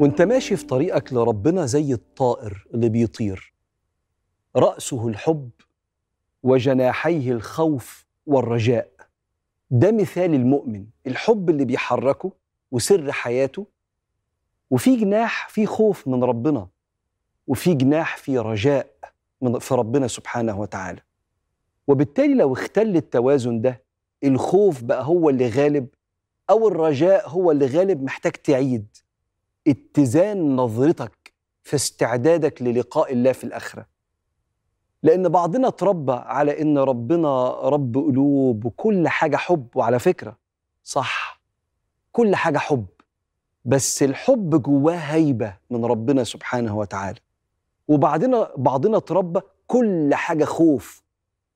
وانت ماشي في طريقك لربنا زي الطائر اللي بيطير. رأسه الحب وجناحيه الخوف والرجاء. ده مثال المؤمن الحب اللي بيحركه وسر حياته وفي جناح في خوف من ربنا وفي جناح في رجاء من في ربنا سبحانه وتعالى. وبالتالي لو اختل التوازن ده الخوف بقى هو اللي غالب أو الرجاء هو اللي غالب محتاج تعيد. اتزان نظرتك في استعدادك للقاء الله في الآخرة. لأن بعضنا اتربى على إن ربنا رب قلوب وكل حاجة حب وعلى فكرة صح كل حاجة حب بس الحب جواه هيبة من ربنا سبحانه وتعالى. وبعدنا بعضنا اتربى كل حاجة خوف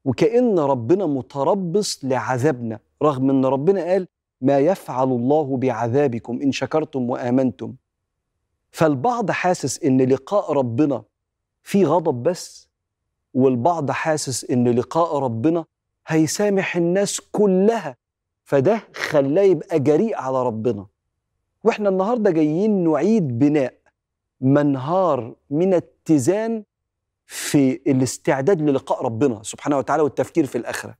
وكأن ربنا متربص لعذابنا رغم إن ربنا قال ما يفعل الله بعذابكم إن شكرتم وآمنتم. فالبعض حاسس إن لقاء ربنا فيه غضب بس والبعض حاسس إن لقاء ربنا هيسامح الناس كلها فده خلاه يبقى جريء على ربنا. وإحنا النهارده جايين نعيد بناء منهار من اتزان في الاستعداد للقاء ربنا سبحانه وتعالى والتفكير في الآخرة.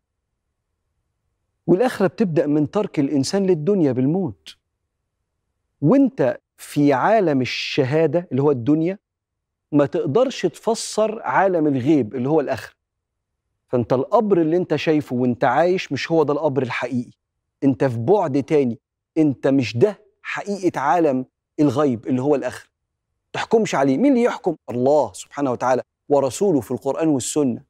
والآخرة بتبدأ من ترك الإنسان للدنيا بالموت. وانت في عالم الشهادة اللي هو الدنيا ما تقدرش تفسر عالم الغيب اللي هو الاخره فأنت القبر اللي أنت شايفه وأنت عايش مش هو ده القبر الحقيقي. أنت في بعد تاني. أنت مش ده حقيقة عالم الغيب اللي هو الاخره تحكمش عليه. مين اللي يحكم؟ الله سبحانه وتعالى ورسوله في القرآن والسنة.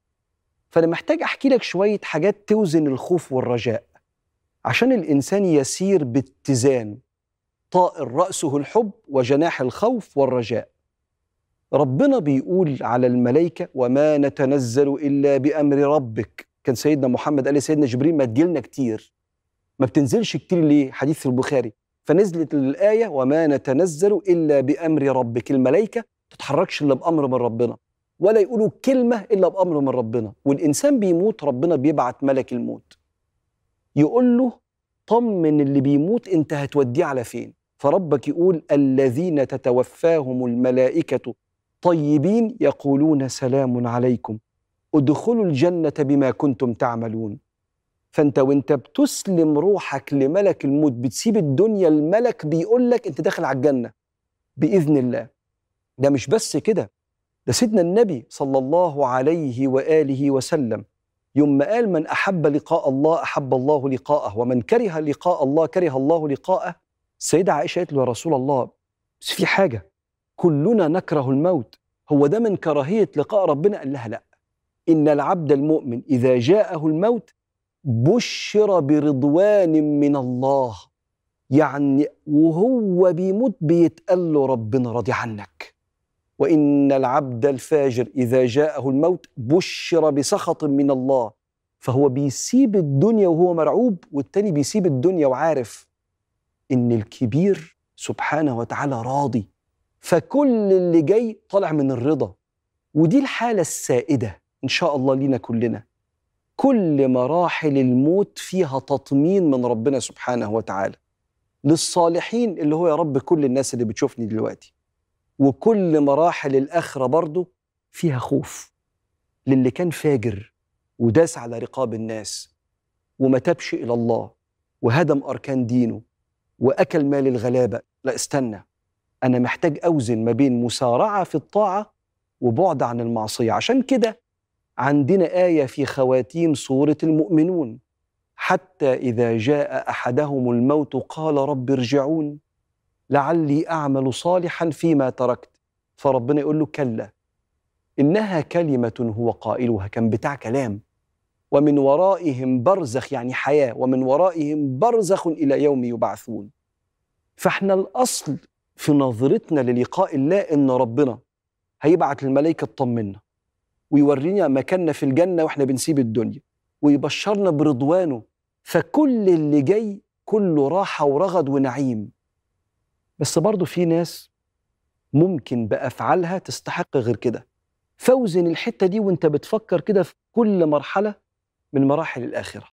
فأنا محتاج أحكي لك شوية حاجات توزن الخوف والرجاء. عشان الإنسان يسير باتزان طائر رأسه الحب وجناح الخوف والرجاء. ربنا بيقول على الملائكة وما نتنزل إلا بأمر ربك. كان سيدنا محمد قال لسيدنا جبريل ما تجيلنا كتير. ما بتنزلش كتير ليه حديث في البخاري. فنزلت الآية وما نتنزل إلا بأمر ربك. الملائكة تتحركش إلا بأمر من ربنا ولا يقولوا كلمة إلا بأمر من ربنا. والإنسان بيموت ربنا بيبعت ملك الموت. يقول له طمن اللي بيموت أنت هتوديه على فين؟ فربك يقول الذين تتوفاهم الملائكة طيبين يقولون سلام عليكم. ادخلوا الجنة بما كنتم تعملون. فانت وانت بتسلم روحك لملك الموت بتسيب الدنيا الملك بيقول لك انت داخل على الجنة. بإذن الله. ده مش بس كده. ده سيدنا النبي صلى الله عليه وآله وسلم يوم قال من أحب لقاء الله أحب الله لقاءه ومن كره لقاء الله كره الله لقاءه السيده عائشة قالت له يا رسول الله بس في حاجة كلنا نكره الموت. هو ده من كراهية لقاء ربنا؟ قال لها لا. إن العبد المؤمن إذا جاءه الموت بشر برضوان من الله. يعني وهو بيموت بيتقال له ربنا راضي عنك. وإن العبد الفاجر إذا جاءه الموت بشر بسخط من الله. فهو بيسيب الدنيا وهو مرعوب والتاني بيسيب الدنيا وعارف إن الكبير سبحانه وتعالى راضي فكل اللي جاي طالع من الرضا. ودي الحالة السائدة إن شاء الله لينا كلنا. كل مراحل الموت فيها تطمين من ربنا سبحانه وتعالى. للصالحين اللي هو يا رب كل الناس اللي بتشوفني دلوقتي. وكل مراحل الآخرة برضه فيها خوف للي كان فاجر وداس على رقاب الناس وما تبش إلى الله وهدم أركان دينه. وأكل مال الغلابة. لا استنى. أنا محتاج أوزن ما بين مسارعة في الطاعة وبعد عن المعصية. عشان كده عندنا آية في خواتيم سورة المؤمنون. حتى إذا جاء أحدهم الموت قال رب ارجعون. لعلي أعمل صالحا فيما تركت. فربنا يقول له كلا. إنها كلمة هو قائلها. كان بتاع كلام. ومن ورائهم برزخ يعني حياة ومن ورائهم برزخ إلى يوم يبعثون. فإحنا الأصل في نظرتنا للقاء الله إن ربنا هيبعت الملائكة تطمنا ويورينا مكاننا في الجنة وإحنا بنسيب الدنيا ويبشرنا برضوانه. فكل اللي جاي كله راحة ورغد ونعيم. بس برضه في ناس ممكن بأفعالها تستحق غير كده. فوزن الحتة دي وأنت بتفكر كده في كل مرحلة من مراحل الآخرة.